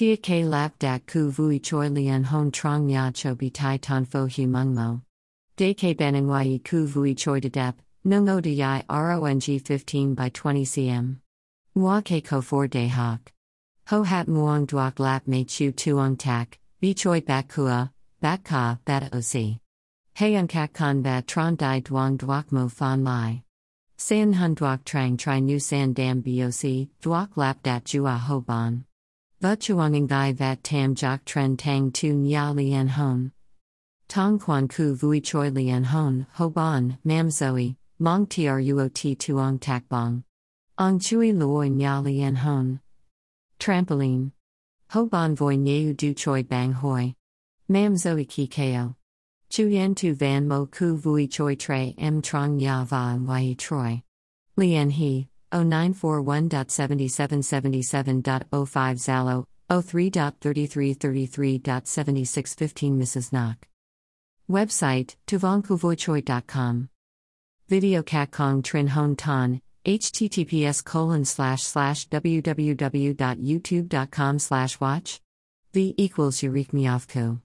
Tia k lap dak ku vui choi lian hon trong nya cho bi tai ton fo hu mung mo. De ke benin yi ku vui choi de dep, nungo de yi rong 15 by 20 cm. Mua ke ko for de hok. Ho hat muong duok lap me chu tuong tak, bi choi bak kua, bak ka, bat oc. Heyon kak kan bat tron dai duong duok mo fan lai. San hun duok trang tri nu san dam boc, duok lap dat jua ho ban. Va chuanging gai vat tam jok tren tang tu nya lian hon. Tong quan ku vui choi lian hon, ho ban, mam zoe, mong truot tuong tak bong. Ong chui luoi nya lian hon. Trampoline. Ho ban voi nyeu du choi bang hoi. Mam zoe ki ko. Chu yen tu van mo ku vui choi tre m trong ya va y troi. Lian he, 0941.7777.05 Zalo, 03.3333.7615 Mrs. Knock. Website, tuvongkuvoichoi.com. Video kong trin hon ton, https colon slash slash www.youtube.com slash watch. V equals Eurek Miovku.